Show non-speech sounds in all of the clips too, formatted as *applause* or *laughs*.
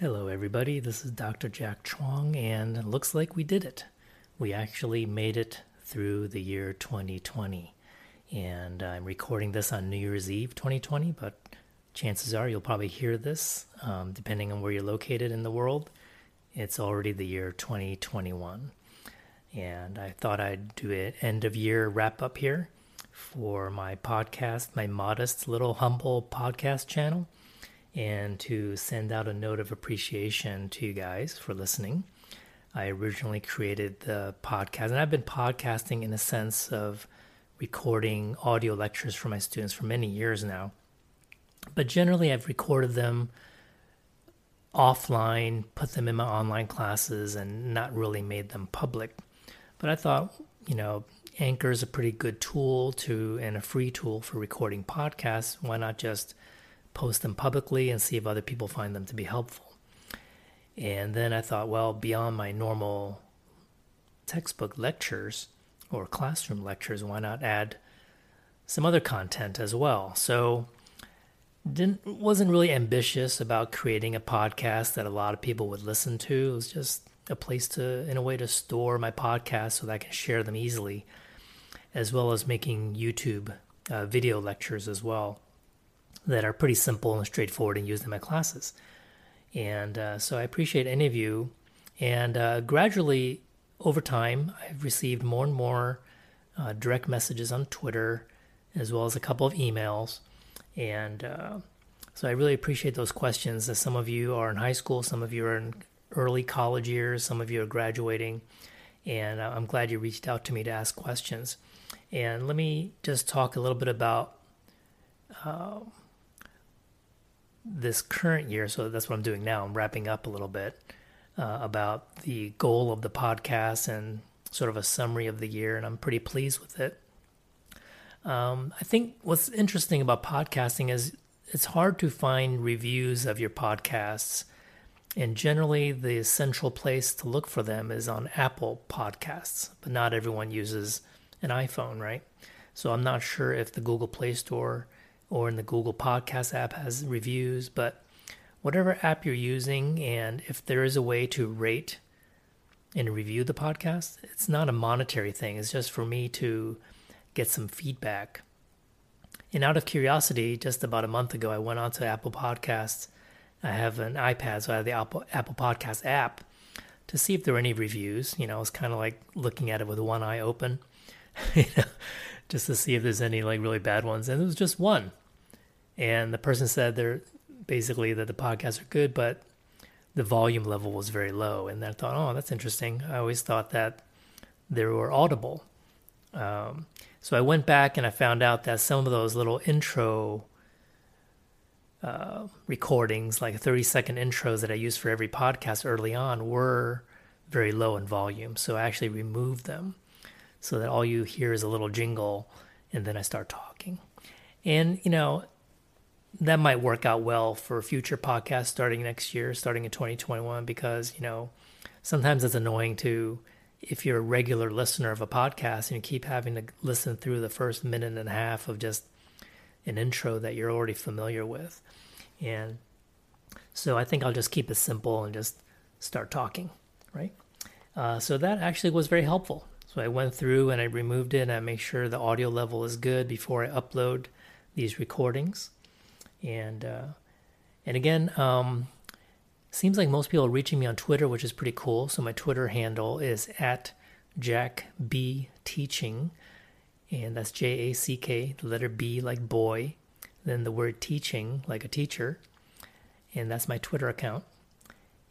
Hello, everybody. This is Dr. Jack Chuang, and it looks like we did it. We actually made it through the year 2020. And I'm recording this on New Year's Eve 2020, but chances are you'll probably hear this, um, depending on where you're located in the world. It's already the year 2021. And I thought I'd do an end of year wrap up here for my podcast, my modest little humble podcast channel and to send out a note of appreciation to you guys for listening. I originally created the podcast, and I've been podcasting in a sense of recording audio lectures for my students for many years now. But generally, I've recorded them offline, put them in my online classes, and not really made them public. But I thought, you know, Anchor is a pretty good tool to and a free tool for recording podcasts. Why not just post them publicly and see if other people find them to be helpful. And then I thought, well, beyond my normal textbook lectures or classroom lectures, why not add some other content as well? So didn't wasn't really ambitious about creating a podcast that a lot of people would listen to. It was just a place to in a way to store my podcast so that I can share them easily, as well as making YouTube uh, video lectures as well that are pretty simple and straightforward and used in my classes. And uh, so I appreciate any of you. And uh, gradually, over time, I've received more and more uh, direct messages on Twitter, as well as a couple of emails. And uh, so I really appreciate those questions. As some of you are in high school, some of you are in early college years, some of you are graduating. And uh, I'm glad you reached out to me to ask questions. And let me just talk a little bit about uh, this current year, so that's what I'm doing now. I'm wrapping up a little bit uh, about the goal of the podcast and sort of a summary of the year, and I'm pretty pleased with it. Um, I think what's interesting about podcasting is it's hard to find reviews of your podcasts, and generally the central place to look for them is on Apple Podcasts, but not everyone uses an iPhone, right? So I'm not sure if the Google Play Store or in the Google Podcast app has reviews, but whatever app you're using, and if there is a way to rate and review the podcast, it's not a monetary thing. It's just for me to get some feedback. And out of curiosity, just about a month ago, I went onto Apple Podcasts. I have an iPad, so I have the Apple, Apple Podcast app to see if there were any reviews. You know, it's kind of like looking at it with one eye open. *laughs* you know, just to see if there's any like really bad ones. And it was just one. And the person said they're basically that the podcasts are good, but the volume level was very low. And I thought, oh, that's interesting. I always thought that they were audible. Um, so I went back and I found out that some of those little intro uh, recordings, like 30 second intros that I used for every podcast early on, were very low in volume. So I actually removed them so that all you hear is a little jingle and then I start talking. And, you know, that might work out well for future podcasts starting next year, starting in 2021, because, you know, sometimes it's annoying to, if you're a regular listener of a podcast and you keep having to listen through the first minute and a half of just an intro that you're already familiar with. And so I think I'll just keep it simple and just start talking, right? Uh, so that actually was very helpful. So I went through and I removed it and I make sure the audio level is good before I upload these recordings. And uh, and again, um, seems like most people are reaching me on Twitter, which is pretty cool. So my Twitter handle is at Jack B Teaching, and that's J A C K, the letter B like boy, then the word teaching like a teacher, and that's my Twitter account.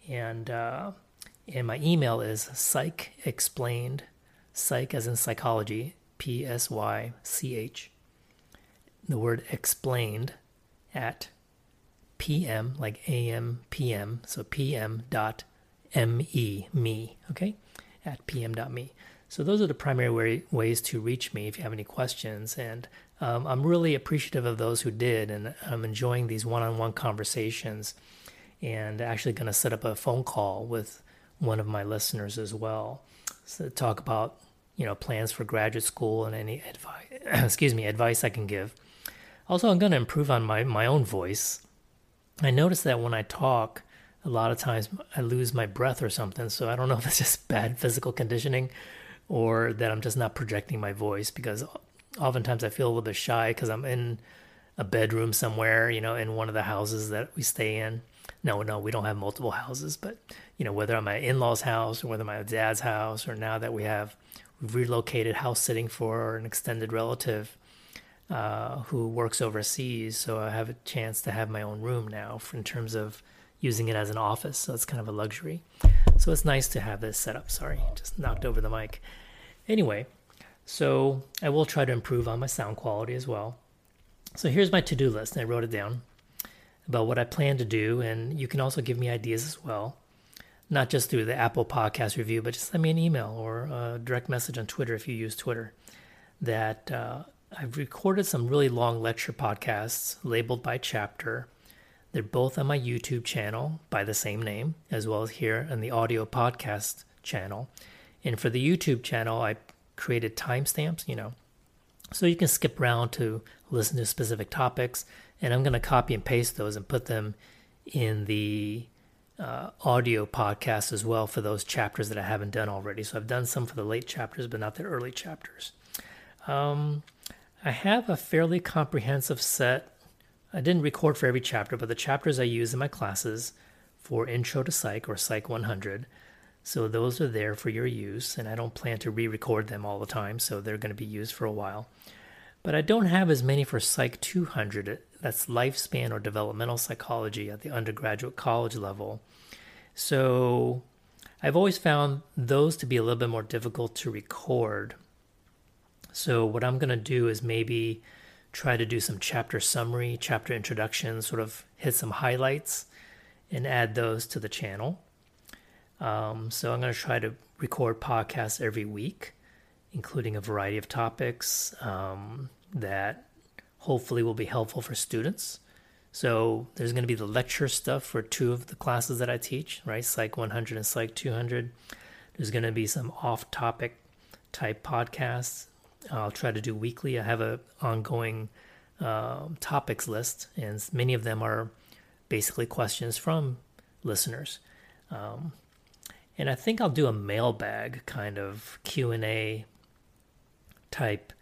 And uh, and my email is psych explained psych as in psychology, P S Y C H. The word explained at PM, like AM, PM, so PM dot ME, me, okay, at PM dot me. So those are the primary way, ways to reach me if you have any questions. And um, I'm really appreciative of those who did, and I'm enjoying these one on one conversations and actually going to set up a phone call with one of my listeners as well. So talk about you know plans for graduate school and any advice *clears throat* excuse me advice I can give. Also, I'm going to improve on my my own voice. I notice that when I talk, a lot of times I lose my breath or something. So I don't know *laughs* if it's just bad physical conditioning or that I'm just not projecting my voice because oftentimes I feel a little bit shy because I'm in a bedroom somewhere, you know, in one of the houses that we stay in. No, no, we don't have multiple houses, but you know, whether I'm my in-laws' house or whether my dad's house, or now that we have relocated house sitting for an extended relative uh, who works overseas, so I have a chance to have my own room now for, in terms of using it as an office. So it's kind of a luxury. So it's nice to have this set up. Sorry, just knocked over the mic. Anyway, so I will try to improve on my sound quality as well. So here's my to do list. I wrote it down about what I plan to do, and you can also give me ideas as well. Not just through the Apple Podcast review, but just send me an email or a direct message on Twitter if you use Twitter. That uh, I've recorded some really long lecture podcasts labeled by chapter. They're both on my YouTube channel by the same name, as well as here on the audio podcast channel. And for the YouTube channel, I created timestamps, you know, so you can skip around to listen to specific topics. And I'm going to copy and paste those and put them in the uh, audio podcast as well for those chapters that I haven't done already. So I've done some for the late chapters, but not the early chapters. Um, I have a fairly comprehensive set. I didn't record for every chapter, but the chapters I use in my classes for Intro to Psych or Psych 100 so those are there for your use, and I don't plan to re record them all the time, so they're going to be used for a while. But I don't have as many for Psych 200, that's lifespan or developmental psychology at the undergraduate college level. So I've always found those to be a little bit more difficult to record. So what I'm going to do is maybe try to do some chapter summary, chapter introduction, sort of hit some highlights and add those to the channel. Um, so I'm going to try to record podcasts every week, including a variety of topics um, that hopefully will be helpful for students. So there's going to be the lecture stuff for two of the classes that I teach, right? Psych 100 and Psych 200. There's going to be some off-topic type podcasts. I'll try to do weekly. I have a ongoing uh, topics list, and many of them are basically questions from listeners. Um, and I think I'll do a mailbag kind of Q and A type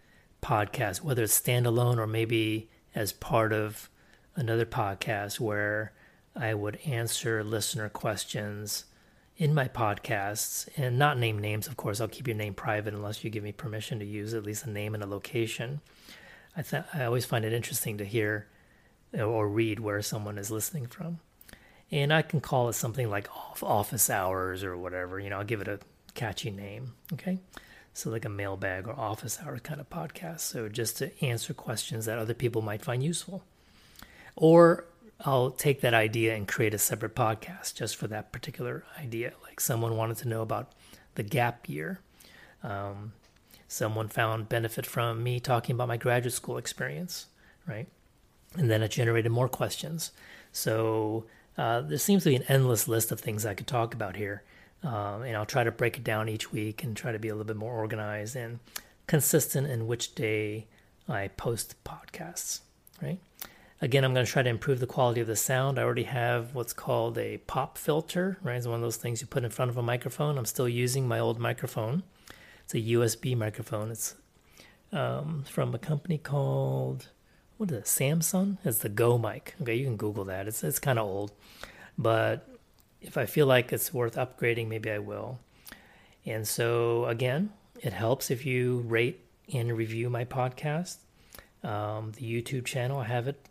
podcast, whether it's standalone or maybe as part of another podcast where I would answer listener questions in my podcasts and not name names. Of course, I'll keep your name private unless you give me permission to use at least a name and a location. I th- I always find it interesting to hear or read where someone is listening from and I can call it something like off office hours or whatever. You know, I'll give it a catchy name. Okay. So, like a mailbag or office hour kind of podcast. So, just to answer questions that other people might find useful. Or I'll take that idea and create a separate podcast just for that particular idea. Like someone wanted to know about the gap year. Um, someone found benefit from me talking about my graduate school experience, right? And then it generated more questions. So uh, there seems to be an endless list of things I could talk about here. Um, and I'll try to break it down each week and try to be a little bit more organized and consistent in which day I post podcasts, right? Again, I'm going to try to improve the quality of the sound. I already have what's called a pop filter, right? It's one of those things you put in front of a microphone. I'm still using my old microphone. It's a USB microphone. It's um, from a company called what is it? Samson. It's the Go mic. Okay, you can Google that. It's it's kind of old, but if I feel like it's worth upgrading, maybe I will. And so again, it helps if you rate and review my podcast. Um, the YouTube channel, I have it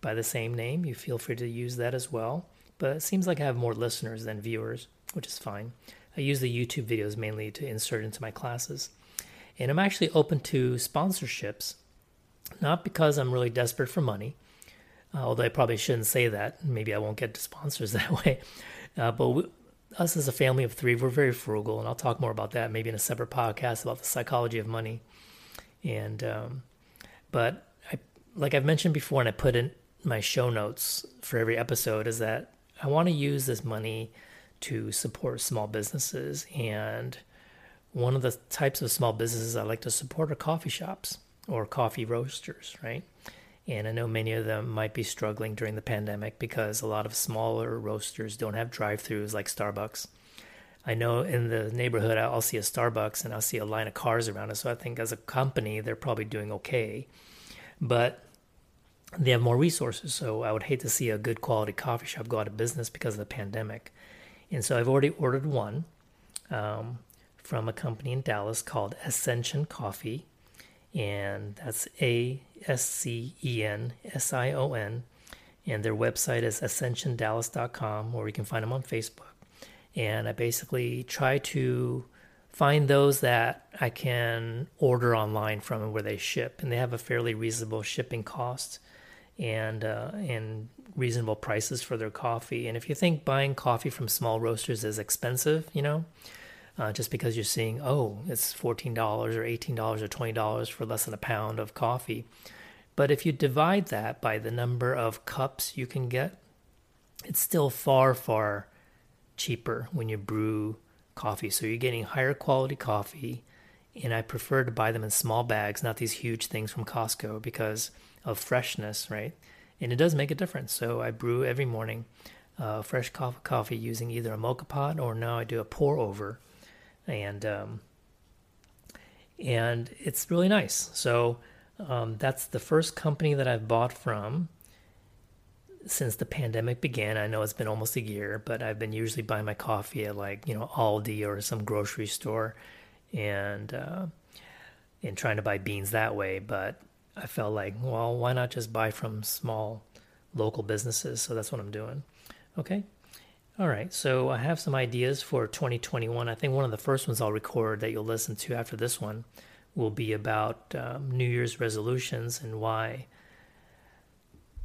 by the same name. You feel free to use that as well. But it seems like I have more listeners than viewers, which is fine. I use the YouTube videos mainly to insert into my classes. And I'm actually open to sponsorships not because I'm really desperate for money, uh, although I probably shouldn't say that. Maybe I won't get to sponsors *laughs* that way. Uh, but we, us as a family of three, we're very frugal, and I'll talk more about that maybe in a separate podcast about the psychology of money. And um, but I, like I've mentioned before, and I put in my show notes for every episode, is that I want to use this money to support small businesses. And one of the types of small businesses I like to support are coffee shops or coffee roasters, right? And I know many of them might be struggling during the pandemic because a lot of smaller roasters don't have drive throughs like Starbucks. I know in the neighborhood I'll see a Starbucks and I'll see a line of cars around it. So I think as a company, they're probably doing okay. But they have more resources. So I would hate to see a good quality coffee shop go out of business because of the pandemic. And so I've already ordered one um, from a company in Dallas called Ascension Coffee. And that's A S C E N S I O N. And their website is ascensiondallas.com, or you can find them on Facebook and I basically try to find those that I can order online from and where they ship, and they have a fairly reasonable shipping cost and uh, and reasonable prices for their coffee. And if you think buying coffee from small roasters is expensive, you know, uh, just because you're seeing oh it's fourteen dollars or eighteen dollars or twenty dollars for less than a pound of coffee, but if you divide that by the number of cups you can get, it's still far far cheaper when you brew coffee. So you're getting higher quality coffee, and I prefer to buy them in small bags, not these huge things from Costco because of freshness, right? And it does make a difference. So I brew every morning uh, fresh coffee using either a moka pot or now I do a pour over, and um, and it's really nice. So um, that's the first company that I've bought from since the pandemic began. I know it's been almost a year, but I've been usually buying my coffee at like you know Aldi or some grocery store, and uh, and trying to buy beans that way. But I felt like, well, why not just buy from small local businesses? So that's what I'm doing. Okay. All right, so I have some ideas for 2021. I think one of the first ones I'll record that you'll listen to after this one will be about um, New Year's resolutions and why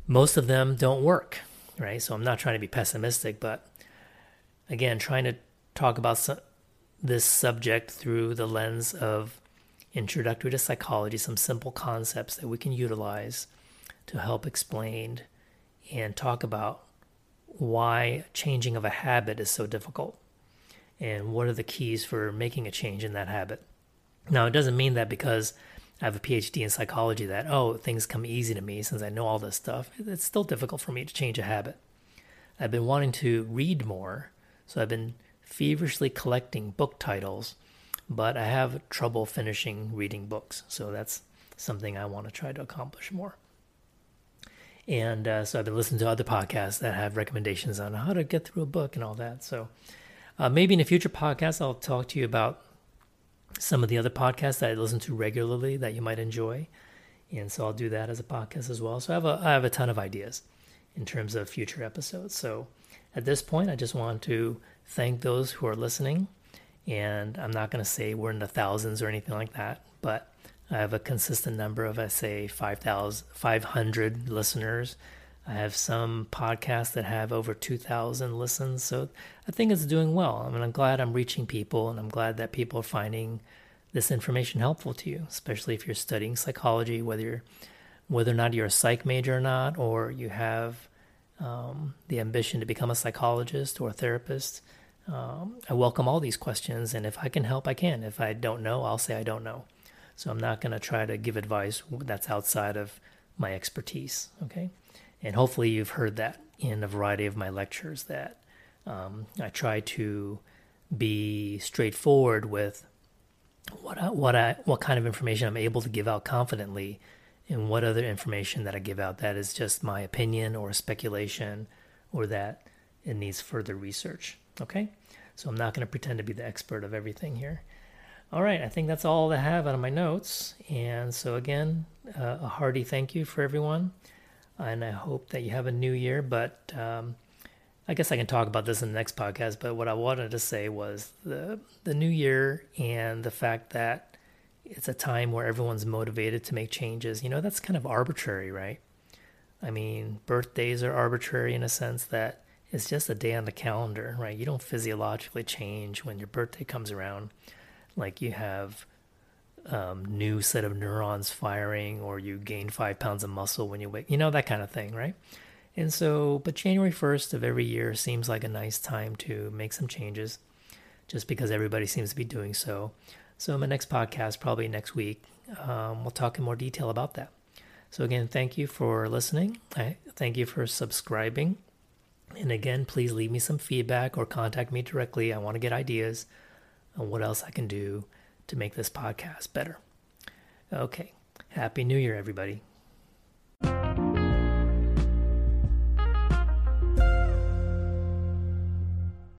most of them don't work, right? So I'm not trying to be pessimistic, but again, trying to talk about this subject through the lens of introductory to psychology, some simple concepts that we can utilize to help explain and talk about why changing of a habit is so difficult and what are the keys for making a change in that habit. Now, it doesn't mean that because I have a PhD in psychology that, oh, things come easy to me since I know all this stuff. It's still difficult for me to change a habit. I've been wanting to read more, so I've been feverishly collecting book titles, but I have trouble finishing reading books. So that's something I want to try to accomplish more. And uh, so I've been listening to other podcasts that have recommendations on how to get through a book and all that. So uh, maybe in a future podcast, I'll talk to you about some of the other podcasts that I listen to regularly that you might enjoy. And so I'll do that as a podcast as well. So I have a, I have a ton of ideas in terms of future episodes. So at this point, I just want to thank those who are listening. And I'm not going to say we're in the thousands or anything like that, but I have a consistent number of, I say, 5,000, 500 listeners. I have some podcasts that have over 2,000 listens. So I think it's doing well. I mean, I'm glad I'm reaching people and I'm glad that people are finding this information helpful to you, especially if you're studying psychology, whether you're, whether or not you're a psych major or not, or you have um, the ambition to become a psychologist or a therapist. Um, I welcome all these questions, and if I can help, I can. If I don't know, I'll say I don't know. So I'm not going to try to give advice that's outside of my expertise. Okay. And hopefully, you've heard that in a variety of my lectures that um, I try to be straightforward with what I, what I what kind of information I'm able to give out confidently, and what other information that I give out that is just my opinion or speculation, or that it needs further research. Okay, so I'm not going to pretend to be the expert of everything here. All right, I think that's all I have out of my notes. And so again, uh, a hearty thank you for everyone and I hope that you have a new year. But um, I guess I can talk about this in the next podcast. But what I wanted to say was the the new year and the fact that it's a time where everyone's motivated to make changes. You know, that's kind of arbitrary, right? I mean, birthdays are arbitrary in a sense that it's just a day on the calendar, right? You don't physiologically change when your birthday comes around. Like you have um, new set of neurons firing or you gain five pounds of muscle when you wake, you know, that kind of thing, right? And so, but January 1st of every year seems like a nice time to make some changes just because everybody seems to be doing so. So, in my next podcast, probably next week, um, we'll talk in more detail about that. So, again, thank you for listening. I thank you for subscribing. And again, please leave me some feedback or contact me directly. I want to get ideas on what else I can do to make this podcast better. Okay. Happy New Year, everybody.